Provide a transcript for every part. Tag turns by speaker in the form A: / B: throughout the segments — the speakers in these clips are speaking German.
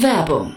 A: Werbung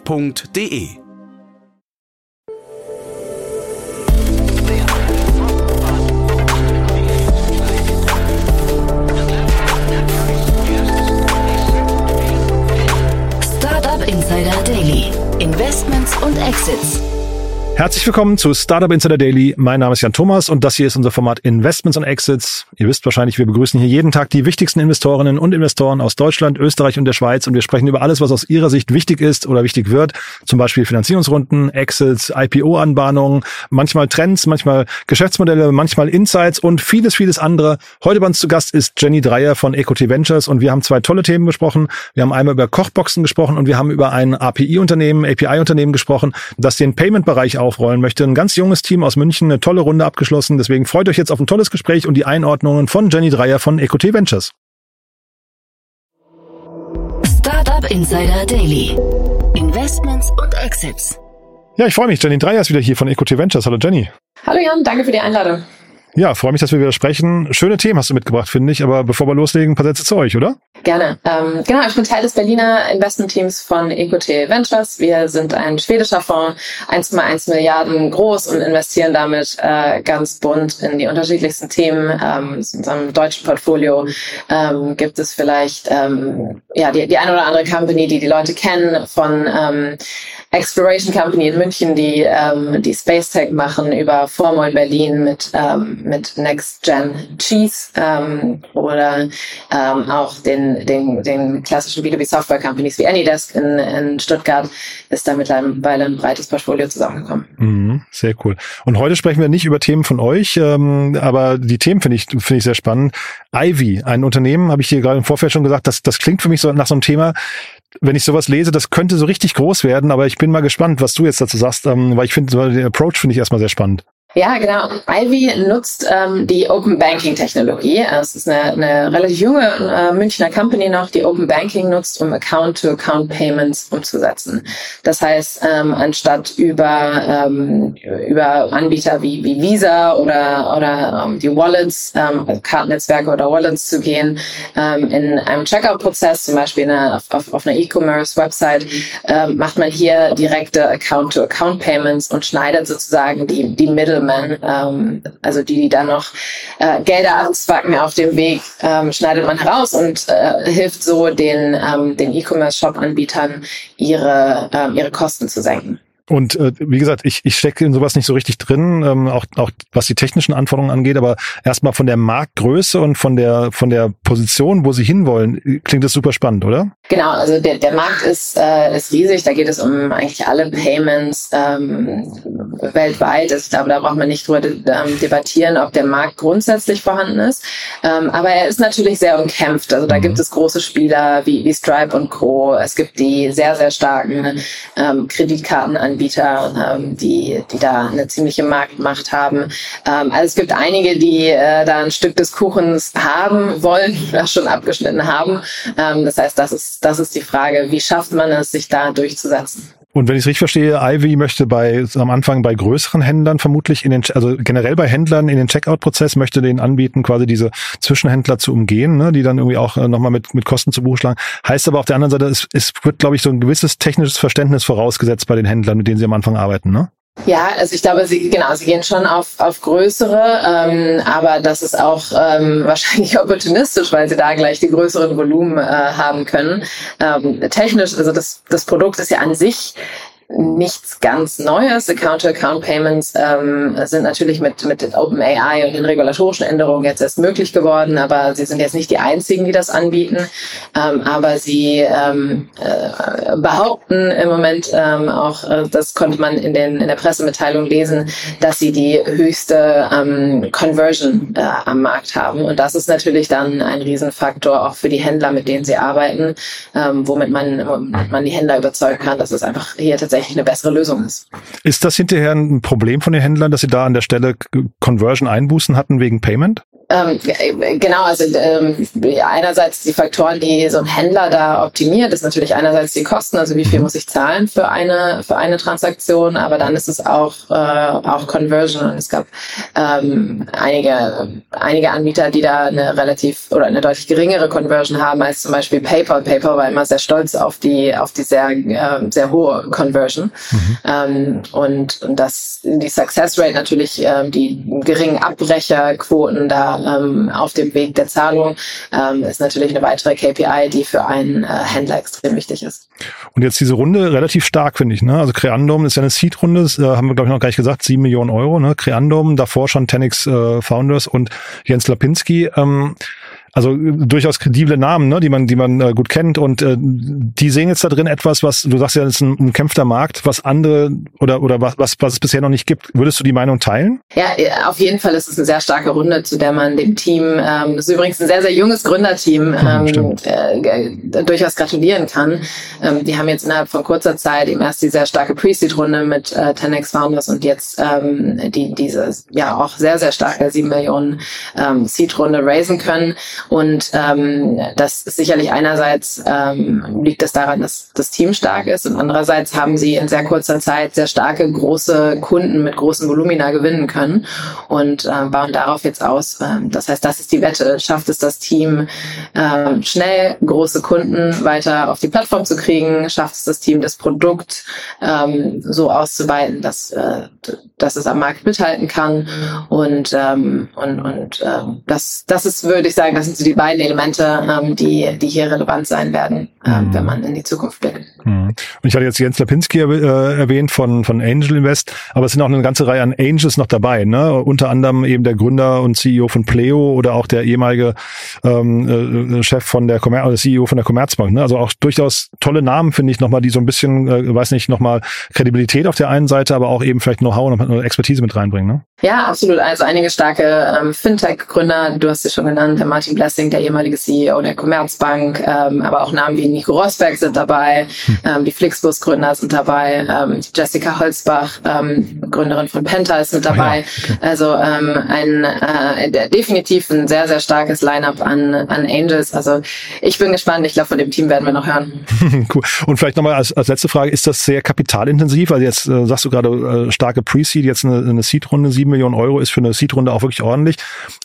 B: www.ftf.de
C: Herzlich willkommen zu Startup Insider Daily. Mein Name ist Jan Thomas und das hier ist unser Format Investments und Exits. Ihr wisst wahrscheinlich, wir begrüßen hier jeden Tag die wichtigsten Investorinnen und Investoren aus Deutschland, Österreich und der Schweiz und wir sprechen über alles, was aus ihrer Sicht wichtig ist oder wichtig wird. Zum Beispiel Finanzierungsrunden, Exits, IPO-Anbahnungen, manchmal Trends, manchmal Geschäftsmodelle, manchmal Insights und vieles, vieles andere. Heute bei uns zu Gast ist Jenny Dreier von EcoT Ventures und wir haben zwei tolle Themen besprochen. Wir haben einmal über Kochboxen gesprochen und wir haben über ein API-Unternehmen, API-Unternehmen gesprochen, das den Payment-Bereich aufrollen möchte. Ein ganz junges Team aus München, eine tolle Runde abgeschlossen. Deswegen freut euch jetzt auf ein tolles Gespräch und die Einordnungen von Jenny Dreier von EcoT Ventures.
A: Startup Insider Daily. Investments und Exits.
C: Ja, ich freue mich. Jenny Dreier ist wieder hier von EcoT Ventures. Hallo Jenny.
D: Hallo Jan, danke für die Einladung.
C: Ja, freue mich, dass wir wieder sprechen. Schöne Themen hast du mitgebracht, finde ich. Aber bevor wir loslegen, ein paar Sätze zu euch, oder?
D: Gerne. Ähm, genau, ich bin Teil des Berliner Investmentteams von EcoT Ventures. Wir sind ein schwedischer Fonds, 1,1 Milliarden groß und investieren damit äh, ganz bunt in die unterschiedlichsten Themen. Ähm, in unserem deutschen Portfolio ähm, gibt es vielleicht ähm, ja die, die eine oder andere Company, die die Leute kennen, von ähm, Exploration Company in München, die ähm, die Space Tech machen, über Formo in Berlin mit ähm, mit Next Gen Cheese ähm, oder ähm, auch den, den, den klassischen B2B-Software-Companies wie Anydesk in, in Stuttgart ist da mittlerweile ein breites Portfolio zusammengekommen.
C: Mhm, sehr cool. Und heute sprechen wir nicht über Themen von euch, ähm, aber die Themen finde ich, finde ich sehr spannend. Ivy, ein Unternehmen, habe ich hier gerade im Vorfeld schon gesagt, das, das klingt für mich so nach so einem Thema, wenn ich sowas lese, das könnte so richtig groß werden, aber ich bin mal gespannt, was du jetzt dazu sagst, ähm, weil ich finde, den Approach finde ich erstmal sehr spannend.
D: Ja, genau. Ivy nutzt ähm, die Open Banking Technologie. Es ist eine, eine relativ junge äh, Münchner Company noch, die Open Banking nutzt, um Account-to-Account Payments umzusetzen. Das heißt, ähm, anstatt über ähm, über Anbieter wie, wie Visa oder oder ähm, die Wallets, ähm, also Kartennetzwerke oder Wallets zu gehen, ähm, in einem Checkout-Prozess, zum Beispiel eine, auf, auf einer E-Commerce-Website, ähm, macht man hier direkte Account-to-Account Payments und schneidet sozusagen die die Mittel Middlemen, ähm, also die, die dann noch äh, Gelder abzwacken auf dem Weg, ähm, schneidet man heraus und äh, hilft so den, ähm, den E-Commerce-Shop-Anbietern ihre, ähm, ihre Kosten zu senken.
C: Und äh, wie gesagt, ich, ich stecke in sowas nicht so richtig drin, ähm, auch, auch was die technischen Anforderungen angeht, aber erstmal von der Marktgröße und von der von der Position, wo sie hinwollen, klingt das super spannend, oder?
D: Genau, also der, der Markt ist, äh, ist riesig, da geht es um eigentlich alle Payments ähm, weltweit. Ich glaube, da braucht man nicht drüber ähm, debattieren, ob der Markt grundsätzlich vorhanden ist. Ähm, aber er ist natürlich sehr umkämpft. Also da mhm. gibt es große Spieler wie, wie Stripe und Co. Es gibt die sehr, sehr starken ähm, Kreditkartenanbieter Anbieter, ähm, die, die da eine ziemliche Marktmacht haben. Ähm, also es gibt einige, die äh, da ein Stück des Kuchens haben wollen, das schon abgeschnitten haben. Ähm, das heißt, das ist, das ist die Frage, wie schafft man es, sich da durchzusetzen?
C: Und wenn ich es richtig verstehe, Ivy möchte bei am Anfang bei größeren Händlern vermutlich in den, also generell bei Händlern in den Checkout-Prozess möchte denen anbieten, quasi diese Zwischenhändler zu umgehen, ne, die dann irgendwie auch äh, nochmal mit, mit Kosten zu Buch schlagen. Heißt aber auf der anderen Seite, es, es wird, glaube ich, so ein gewisses technisches Verständnis vorausgesetzt bei den Händlern, mit denen sie am Anfang arbeiten, ne?
D: Ja, also ich glaube, sie genau, sie gehen schon auf, auf größere, ähm, aber das ist auch ähm, wahrscheinlich opportunistisch, weil sie da gleich die größeren Volumen äh, haben können. Ähm, technisch, also das, das Produkt ist ja an sich nichts ganz Neues. Account-to-Account-Payments ähm, sind natürlich mit, mit OpenAI und den regulatorischen Änderungen jetzt erst möglich geworden, aber sie sind jetzt nicht die einzigen, die das anbieten. Ähm, aber sie ähm, äh, behaupten im Moment ähm, auch, äh, das konnte man in, den, in der Pressemitteilung lesen, dass sie die höchste ähm, Conversion äh, am Markt haben. Und das ist natürlich dann ein Riesenfaktor auch für die Händler, mit denen sie arbeiten, ähm, womit man, womit man die Händler überzeugen kann, dass es einfach hier tatsächlich eine bessere Lösung ist.
C: Ist das hinterher ein Problem von den Händlern, dass sie da an der Stelle Conversion Einbußen hatten wegen Payment?
D: Ähm, genau, also ähm, einerseits die Faktoren, die so ein Händler da optimiert, ist natürlich einerseits die Kosten, also wie viel mhm. muss ich zahlen für eine für eine Transaktion, aber dann ist es auch äh, auch Conversion und es gab ähm, einige einige Anbieter, die da eine relativ oder eine deutlich geringere Conversion haben als zum Beispiel PayPal. PayPal war immer sehr stolz auf die auf die sehr äh, sehr hohe Conversion mhm. ähm, und, und das die Success Rate natürlich äh, die geringen Abbrecherquoten da ähm, auf dem Weg der Zahlung, ähm, ist natürlich eine weitere KPI, die für einen äh, Händler extrem wichtig ist.
C: Und jetzt diese Runde relativ stark, finde ich. Ne? Also Creandum ist ja eine Seed-Runde, äh, haben wir, glaube ich, noch gar nicht gesagt, sieben Millionen Euro. Ne? Creandum, davor schon Tenix äh, Founders und Jens Lapinski. Ähm, also durchaus kredible Namen, ne, die man, die man äh, gut kennt und äh, die sehen jetzt da drin etwas, was du sagst ja, das ist ein umkämpfter Markt, was andere oder oder was was, was es bisher noch nicht gibt. Würdest du die Meinung teilen?
D: Ja, auf jeden Fall ist es eine sehr starke Runde, zu der man dem Team, ähm, das ist übrigens ein sehr sehr junges Gründerteam, ähm, äh, durchaus gratulieren kann. Ähm, die haben jetzt innerhalb von kurzer Zeit eben erst die sehr starke Pre-Seed-Runde mit äh, 10x Founders und jetzt ähm, die diese ja auch sehr sehr starke 7 Millionen ähm, Seed-Runde raisen können. Und ähm, das ist sicherlich einerseits ähm, liegt es daran, dass das Team stark ist und andererseits haben sie in sehr kurzer Zeit sehr starke große Kunden mit großen Volumina gewinnen können und äh, bauen darauf jetzt aus. Ähm, das heißt, das ist die Wette. Schafft es das Team ähm, schnell große Kunden weiter auf die Plattform zu kriegen? Schafft es das Team das Produkt ähm, so auszuweiten, dass, äh, dass es am Markt mithalten kann? Und ähm, und und äh, das das ist würde ich sagen, das sind so die beiden Elemente, ähm, die, die hier relevant sein werden, ähm, mhm. wenn man in die Zukunft blickt. Mhm.
C: Und ich hatte jetzt Jens Lapinski äh, erwähnt von, von Angel Invest, aber es sind auch eine ganze Reihe an Angels noch dabei, ne? Unter anderem eben der Gründer und CEO von Pleo oder auch der ehemalige ähm, äh, Chef von der Commer oder CEO von der Commerzbank. Ne? Also auch durchaus tolle Namen, finde ich, nochmal, die so ein bisschen, äh, weiß nicht, nochmal Kredibilität auf der einen Seite, aber auch eben vielleicht Know-how und Expertise mit reinbringen. Ne?
D: Ja, absolut. Also einige starke ähm, Fintech-Gründer, du hast sie schon genannt, der Martin Blessing, der ehemalige CEO der Commerzbank, ähm, aber auch Namen wie Nico Rosberg sind dabei, hm. ähm, die Flixbus-Gründer sind dabei, ähm, Jessica Holzbach, ähm, Gründerin von Penta ist mit dabei. Ja, okay. Also ähm, ein äh, definitiv ein sehr, sehr starkes Line-up an, an Angels. Also ich bin gespannt. Ich glaube, von dem Team werden wir noch hören.
C: cool. Und vielleicht nochmal als, als letzte Frage, ist das sehr kapitalintensiv? Also jetzt äh, sagst du gerade äh, starke Pre-Seed, jetzt eine, eine Seed-Runde, sieben Millionen Euro ist für eine Seed-Runde auch wirklich ordentlich.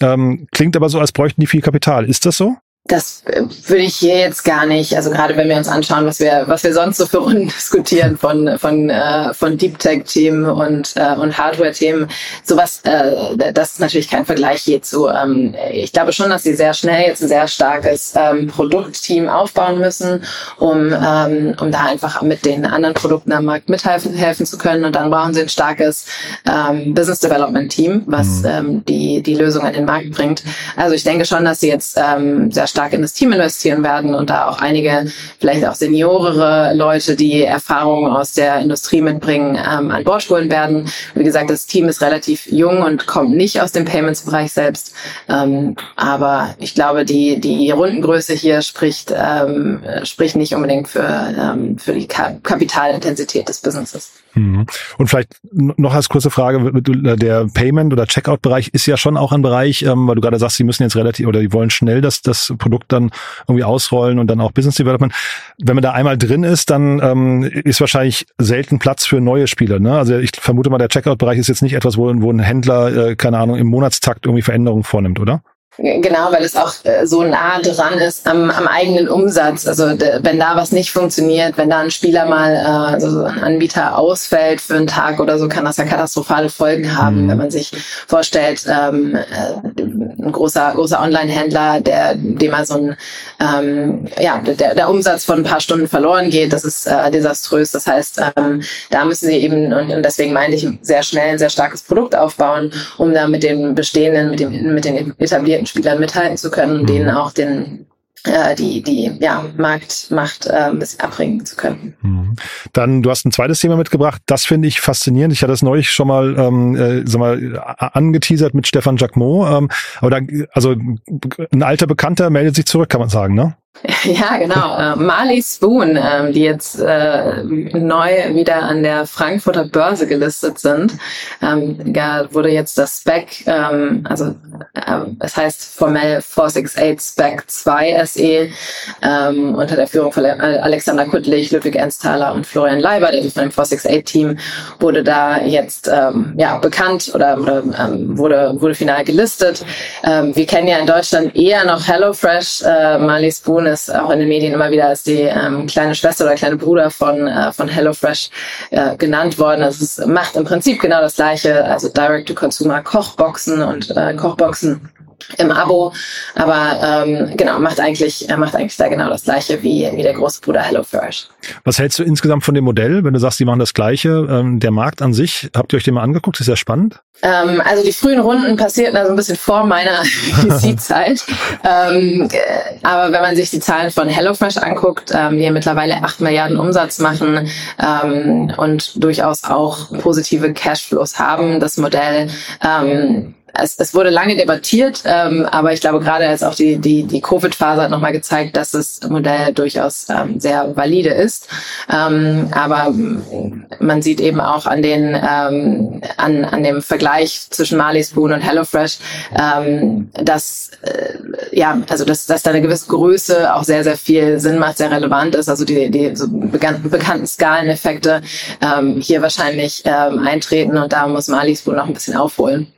C: Ähm, klingt aber so, als bräuchten die viel Kapital. Ist das so?
D: Das äh, würde ich hier jetzt gar nicht, also gerade wenn wir uns anschauen, was wir, was wir sonst so für Runden diskutieren von, von, äh, von Deep Tech-Themen und, äh, und Hardware-Themen, sowas, äh, das ist natürlich kein Vergleich hierzu. Ähm, ich glaube schon, dass sie sehr schnell jetzt ein sehr starkes ähm, Produktteam aufbauen müssen, um, ähm, um da einfach mit den anderen Produkten am Markt mithelfen helfen zu können. Und dann brauchen sie ein starkes ähm, Business Development Team, was mhm. ähm, die, die Lösung an den Markt bringt. Also ich denke schon, dass sie jetzt ähm, sehr stark in das Team investieren werden und da auch einige vielleicht auch seniorere Leute, die Erfahrungen aus der Industrie mitbringen, ähm, an Bord holen werden. Wie gesagt, das Team ist relativ jung und kommt nicht aus dem Payments-Bereich selbst. Ähm, aber ich glaube, die, die Rundengröße hier spricht, ähm, spricht nicht unbedingt für, ähm, für die Kapitalintensität des Businesses.
C: Mhm. Und vielleicht noch als kurze Frage, der Payment- oder Checkout-Bereich ist ja schon auch ein Bereich, ähm, weil du gerade sagst, sie müssen jetzt relativ oder die wollen schnell das, das Produkt dann irgendwie ausrollen und dann auch Business Development. Wenn man da einmal drin ist, dann ähm, ist wahrscheinlich selten Platz für neue Spieler. Ne? Also ich vermute mal, der Checkout-Bereich ist jetzt nicht etwas, wo, wo ein Händler, äh, keine Ahnung, im Monatstakt irgendwie Veränderungen vornimmt, oder?
D: Genau, weil es auch äh, so nah dran ist am, am eigenen Umsatz. Also wenn da was nicht funktioniert, wenn da ein Spieler mal, äh, also ein Anbieter ausfällt für einen Tag oder so, kann das ja katastrophale Folgen haben. Mhm. Wenn man sich vorstellt, ähm, äh, ein großer großer Online-Händler, der dem mal so ein ähm, ja der, der Umsatz von ein paar Stunden verloren geht, das ist äh, desaströs. Das heißt, ähm, da müssen sie eben und, und deswegen meinte ich sehr schnell ein sehr starkes Produkt aufbauen, um da mit den bestehenden, mit dem mit den etablierten Spielern mithalten zu können und mhm. denen auch den äh, die die ja Marktmacht äh, ein bisschen abbringen zu können.
C: Mhm. Dann du hast ein zweites Thema mitgebracht. Das finde ich faszinierend. Ich hatte es neulich schon mal ähm, äh, sag mal angeteasert mit Stefan Jacquemot. Ähm, aber da, also ein alter Bekannter meldet sich zurück, kann man sagen, ne?
D: Ja, genau. Äh, Marley Spoon, ähm, die jetzt äh, neu wieder an der Frankfurter Börse gelistet sind. Ähm, wurde jetzt das Spec, ähm, also äh, es heißt formell 468 Spec 2 SE ähm, unter der Führung von Alexander Kuttlich, Ludwig Ernsthaler und Florian Leiber, der von dem 468-Team, wurde da jetzt ähm, ja, bekannt oder, oder ähm, wurde, wurde final gelistet. Ähm, wir kennen ja in Deutschland eher noch HelloFresh, äh, Marley Spoon ist auch in den Medien immer wieder als die ähm, kleine Schwester oder kleine Bruder von, äh, von HelloFresh äh, genannt worden. Also es macht im Prinzip genau das gleiche, also Direct-to-Consumer Kochboxen und äh, Kochboxen im Abo, aber ähm, genau macht eigentlich äh, macht eigentlich da genau das gleiche wie wie der große Bruder HelloFresh.
C: Was hältst du insgesamt von dem Modell, wenn du sagst, die machen das gleiche? Ähm, der Markt an sich, habt ihr euch den mal angeguckt? Ist ja spannend.
D: Ähm, also die frühen Runden passierten also ein bisschen vor meiner VC-Zeit, ähm, äh, aber wenn man sich die Zahlen von HelloFresh anguckt, ähm, die mittlerweile acht Milliarden Umsatz machen ähm, und durchaus auch positive Cashflows haben, das Modell ähm, es, es wurde lange debattiert, ähm, aber ich glaube gerade als auch die, die, die Covid-Phase hat nochmal gezeigt, dass das Modell durchaus ähm, sehr valide ist. Ähm, aber man sieht eben auch an den ähm, an, an dem Vergleich zwischen Marley Spoon und HelloFresh, ähm, dass äh, ja, also dass, dass da eine gewisse Größe auch sehr, sehr viel Sinn macht, sehr relevant ist. Also die, die so bekannten, bekannten Skaleneffekte ähm, hier wahrscheinlich ähm, eintreten und da muss Marley Spoon noch ein bisschen aufholen.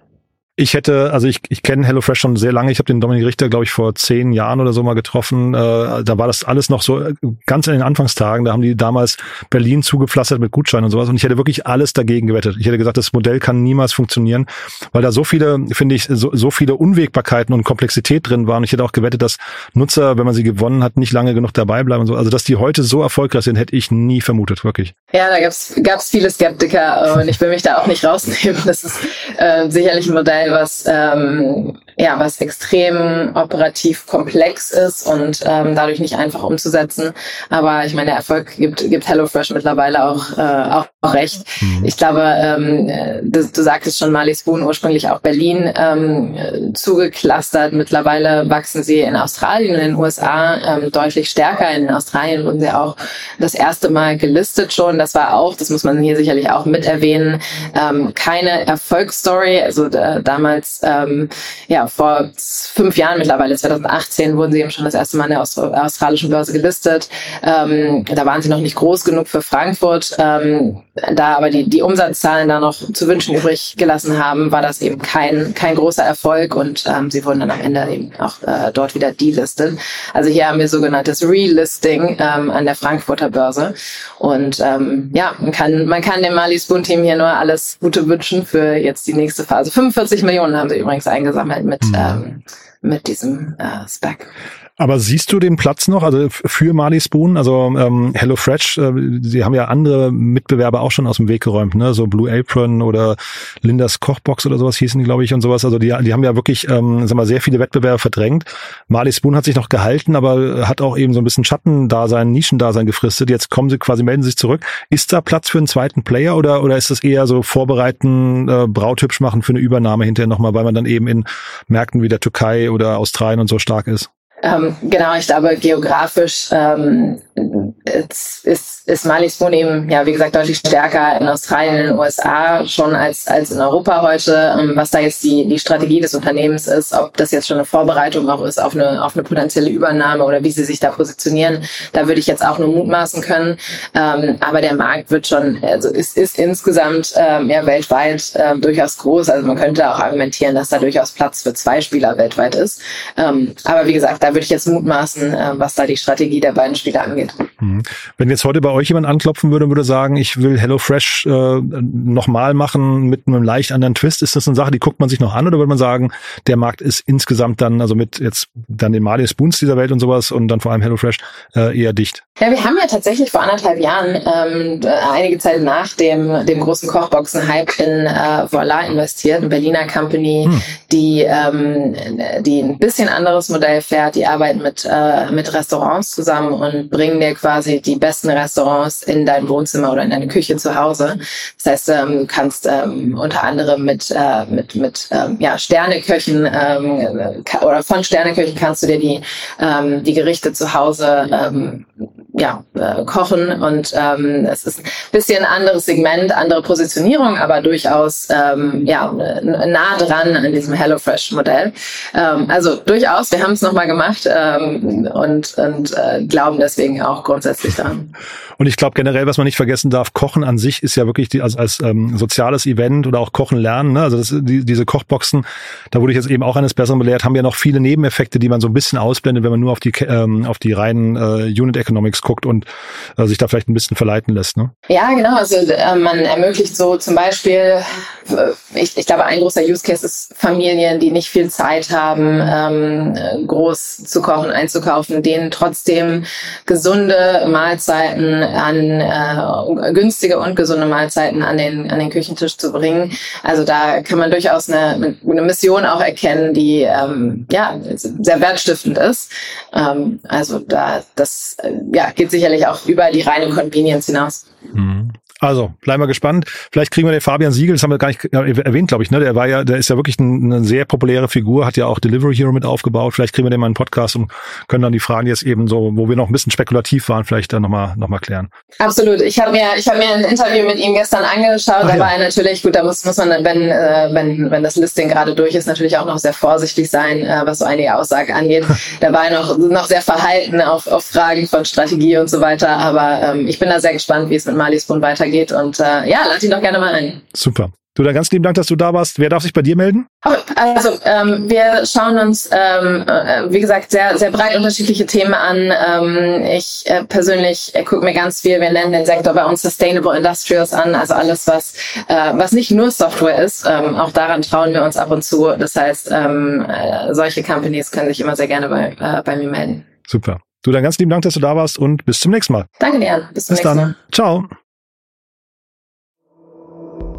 C: Ich hätte, also ich, ich kenne HelloFresh schon sehr lange. Ich habe den Dominik Richter, glaube ich, vor zehn Jahren oder so mal getroffen. Äh, da war das alles noch so äh, ganz in den Anfangstagen. Da haben die damals Berlin zugepflastert mit Gutscheinen und sowas. Und ich hätte wirklich alles dagegen gewettet. Ich hätte gesagt, das Modell kann niemals funktionieren, weil da so viele, finde ich, so, so viele Unwägbarkeiten und Komplexität drin waren. Ich hätte auch gewettet, dass Nutzer, wenn man sie gewonnen hat, nicht lange genug dabei bleiben und so. Also dass die heute so erfolgreich sind, hätte ich nie vermutet, wirklich.
D: Ja, da gab's gab's viele Skeptiker und ich will mich da auch nicht rausnehmen. Das ist äh, sicherlich ein Modell was ähm, ja, was extrem operativ komplex ist und ähm, dadurch nicht einfach umzusetzen. Aber ich meine, der Erfolg gibt, gibt HelloFresh mittlerweile auch, äh, auch, recht. Mhm. Ich glaube, ähm, du, du sagtest schon, Marley Spoon ursprünglich auch Berlin ähm, zugeklustert. Mittlerweile wachsen sie in Australien und in den USA ähm, deutlich stärker. In Australien wurden sie auch das erste Mal gelistet schon. Das war auch, das muss man hier sicherlich auch mit erwähnen, ähm, keine Erfolgsstory. Also da, damals ähm, ja vor fünf Jahren mittlerweile, 2018, wurden sie eben schon das erste Mal in der australischen Börse gelistet. Ähm, da waren sie noch nicht groß genug für Frankfurt. Ähm, da aber die, die Umsatzzahlen da noch zu wünschen übrig gelassen haben, war das eben kein, kein großer Erfolg und ähm, sie wurden dann am Ende eben auch äh, dort wieder delistet. Also hier haben wir sogenanntes Relisting ähm, an der Frankfurter Börse. Und ähm, ja, man kann, man kann dem Mali Spoon Team hier nur alles Gute wünschen für jetzt die nächste Phase. 45 Millionen haben sie übrigens eingesammelt mit, mhm. ähm, mit diesem äh, Spec.
C: Aber siehst du den Platz noch, also für Marley Spoon, also ähm, Hello Fresh, äh, sie haben ja andere Mitbewerber auch schon aus dem Weg geräumt, ne? So Blue Apron oder Lindas Kochbox oder sowas hießen die, glaube ich, und sowas. Also die, die haben ja wirklich, ähm, sag mal, sehr viele Wettbewerber verdrängt. Marley Spoon hat sich noch gehalten, aber hat auch eben so ein bisschen Schattendasein, Nischendasein gefristet. Jetzt kommen sie quasi, melden sich zurück. Ist da Platz für einen zweiten Player oder, oder ist das eher so vorbereiten, äh, Brauthübsch machen für eine Übernahme hinterher nochmal, weil man dann eben in Märkten wie der Türkei oder Australien und so stark ist?
D: Ähm, genau, ich glaube, geografisch ähm, ist, ist, ist Mali Spoon eben, ja, wie gesagt, deutlich stärker in Australien, in den USA schon als, als in Europa heute. Ähm, was da jetzt die, die Strategie des Unternehmens ist, ob das jetzt schon eine Vorbereitung auch ist auf eine, auf eine potenzielle Übernahme oder wie sie sich da positionieren, da würde ich jetzt auch nur mutmaßen können. Ähm, aber der Markt wird schon, also ist, ist insgesamt ähm, ja weltweit äh, durchaus groß. Also man könnte auch argumentieren, dass da durchaus Platz für zwei Spieler weltweit ist. Ähm, aber wie gesagt, da würde ich jetzt mutmaßen, äh, was da die Strategie der beiden Spieler angeht.
C: Mhm. Wenn jetzt heute bei euch jemand anklopfen würde, würde sagen, ich will HelloFresh äh, nochmal machen mit einem leicht anderen Twist, ist das eine Sache, die guckt man sich noch an oder würde man sagen, der Markt ist insgesamt dann, also mit jetzt dann den Mali Spoons dieser Welt und sowas und dann vor allem HelloFresh äh, eher dicht?
D: Ja, wir haben ja tatsächlich vor anderthalb Jahren, ähm, einige Zeit nach dem, dem großen Kochboxen-Hype in äh, Voila investiert, eine Berliner Company, hm. die, ähm, die ein bisschen anderes Modell fährt. Die arbeiten mit, äh, mit Restaurants zusammen und bringen dir quasi die besten Restaurants in dein Wohnzimmer oder in deine Küche zu Hause. Das heißt, ähm, kannst ähm, unter anderem mit, äh, mit, mit ähm, ja, Sterneköchen ähm, oder von Sterneköchen kannst du dir die, ähm, die Gerichte zu Hause ähm, ja, äh, kochen und ähm, es ist ein bisschen ein anderes Segment, andere Positionierung, aber durchaus ähm, ja, nah dran an diesem HelloFresh-Modell. Ähm, also durchaus, wir haben es nochmal gemacht ähm, und, und äh, glauben deswegen auch grundsätzlich daran.
C: Und ich glaube generell, was man nicht vergessen darf, Kochen an sich ist ja wirklich die, als, als ähm, soziales Event oder auch Kochen lernen. Ne? Also das, die, diese Kochboxen, da wurde ich jetzt eben auch eines Besseren belehrt, haben ja noch viele Nebeneffekte, die man so ein bisschen ausblendet, wenn man nur auf die ähm, auf die reinen äh, Unit Economics guckt und äh, sich da vielleicht ein bisschen verleiten lässt. Ne?
D: Ja, genau. Also äh, man ermöglicht so zum Beispiel, äh, ich, ich glaube, ein großer Use Case ist Familien, die nicht viel Zeit haben, ähm, groß zu kochen, einzukaufen, denen trotzdem gesunde Mahlzeiten an äh, günstige und gesunde Mahlzeiten an den, an den Küchentisch zu bringen. Also da kann man durchaus eine, eine Mission auch erkennen, die ähm, ja sehr wertstiftend ist. Ähm, also da das ja, geht sicherlich auch über die reine Convenience hinaus.
C: Mhm. Also, bleiben wir gespannt. Vielleicht kriegen wir den Fabian Siegel, das haben wir gar nicht erwähnt, glaube ich, ne? Der war ja, der ist ja wirklich eine sehr populäre Figur, hat ja auch Delivery Hero mit aufgebaut. Vielleicht kriegen wir den mal einen Podcast und können dann die Fragen jetzt eben so, wo wir noch ein bisschen spekulativ waren, vielleicht dann nochmal noch mal klären.
D: Absolut. Ich habe mir, ich habe mir ein Interview mit ihm gestern angeschaut. Ach, da ja. war er natürlich, gut, da muss, muss man, wenn, äh, wenn, wenn das Listing gerade durch ist, natürlich auch noch sehr vorsichtig sein, äh, was so einige Aussagen angeht. da war er noch, noch sehr verhalten auf, auf Fragen von Strategie und so weiter. Aber ähm, ich bin da sehr gespannt, wie es mit Malis Bund weitergeht weitergeht. Und äh, ja, lad ihn doch gerne mal ein.
C: Super. Du, dann ganz lieben Dank, dass du da warst. Wer darf sich bei dir melden?
D: Also ähm, wir schauen uns, ähm, äh, wie gesagt, sehr, sehr breit unterschiedliche Themen an. Ähm, ich äh, persönlich äh, gucke mir ganz viel, wir nennen den Sektor bei uns Sustainable Industrials an, also alles, was, äh, was nicht nur Software ist. Ähm, auch daran trauen wir uns ab und zu. Das heißt, ähm, äh, solche Companies können sich immer sehr gerne bei, äh, bei mir melden.
C: Super. Du, dann ganz lieben Dank, dass du da warst und bis zum nächsten Mal.
D: Danke dir.
C: Bis zum bis nächsten dann. Mal. Ciao.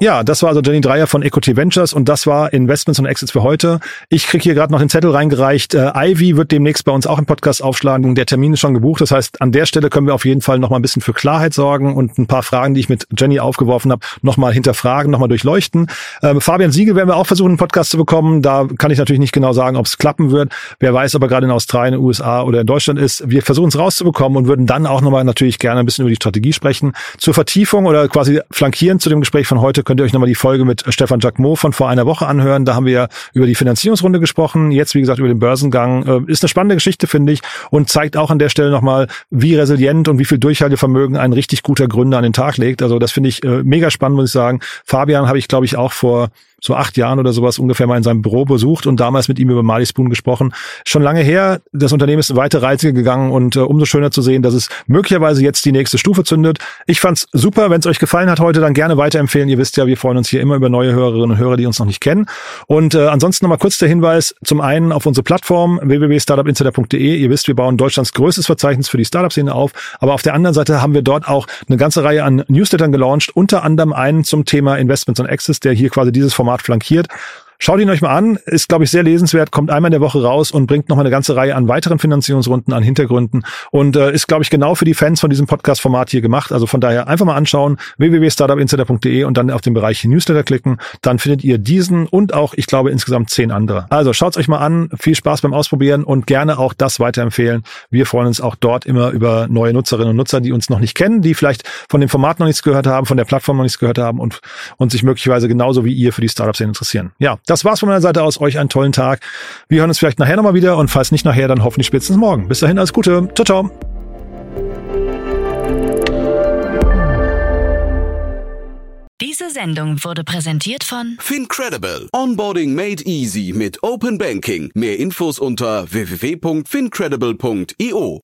C: Ja, das war also Jenny Dreier von Equity Ventures und das war Investments und Exits für heute. Ich krieg hier gerade noch den Zettel reingereicht. Äh, Ivy wird demnächst bei uns auch im Podcast aufschlagen. Der Termin ist schon gebucht. Das heißt, an der Stelle können wir auf jeden Fall noch mal ein bisschen für Klarheit sorgen und ein paar Fragen, die ich mit Jenny aufgeworfen habe, noch mal hinterfragen, noch mal durchleuchten. Ähm, Fabian Siegel werden wir auch versuchen, einen Podcast zu bekommen. Da kann ich natürlich nicht genau sagen, ob es klappen wird. Wer weiß, ob er gerade in Australien, USA oder in Deutschland ist. Wir versuchen es rauszubekommen und würden dann auch noch mal natürlich gerne ein bisschen über die Strategie sprechen. Zur Vertiefung oder quasi flankierend zu dem Gespräch von heute könnt ihr euch nochmal die Folge mit Stefan Jacquemot von vor einer Woche anhören. Da haben wir über die Finanzierungsrunde gesprochen. Jetzt, wie gesagt, über den Börsengang. Äh, ist eine spannende Geschichte, finde ich, und zeigt auch an der Stelle nochmal, wie resilient und wie viel Durchhaltevermögen ein richtig guter Gründer an den Tag legt. Also das finde ich äh, mega spannend, muss ich sagen. Fabian habe ich, glaube ich, auch vor so acht Jahren oder sowas ungefähr mal in seinem Büro besucht und damals mit ihm über Mali Spoon gesprochen. Schon lange her, das Unternehmen ist weite Reise gegangen und äh, umso schöner zu sehen, dass es möglicherweise jetzt die nächste Stufe zündet. Ich fand's super, wenn es euch gefallen hat heute, dann gerne weiterempfehlen. Ihr wisst ja, wir freuen uns hier immer über neue Hörerinnen und Hörer, die uns noch nicht kennen. Und äh, ansonsten nochmal kurz der Hinweis, zum einen auf unsere Plattform www.startupinsider.de. Ihr wisst, wir bauen Deutschlands größtes Verzeichnis für die Startup-Szene auf, aber auf der anderen Seite haben wir dort auch eine ganze Reihe an Newslettern gelauncht, unter anderem einen zum Thema Investments und Access, der hier quasi dieses Format flankiert. Schaut ihn euch mal an, ist, glaube ich, sehr lesenswert, kommt einmal in der Woche raus und bringt nochmal eine ganze Reihe an weiteren Finanzierungsrunden, an Hintergründen und äh, ist, glaube ich, genau für die Fans von diesem Podcast-Format hier gemacht. Also von daher einfach mal anschauen, www.startupinsider.de und dann auf den Bereich Newsletter klicken. Dann findet ihr diesen und auch, ich glaube, insgesamt zehn andere. Also schaut's euch mal an, viel Spaß beim Ausprobieren und gerne auch das weiterempfehlen. Wir freuen uns auch dort immer über neue Nutzerinnen und Nutzer, die uns noch nicht kennen, die vielleicht von dem Format noch nichts gehört haben, von der Plattform noch nichts gehört haben und, und sich möglicherweise genauso wie ihr für die Startup-Szene interessieren. Ja, das war's von meiner Seite aus. Euch einen tollen Tag. Wir hören uns vielleicht nachher nochmal wieder und falls nicht nachher, dann hoffentlich spätestens morgen. Bis dahin, alles Gute. Ciao, ciao.
A: Diese Sendung wurde präsentiert von
B: Fincredible. Onboarding made easy mit Open Banking. Mehr Infos unter www.fincredible.io.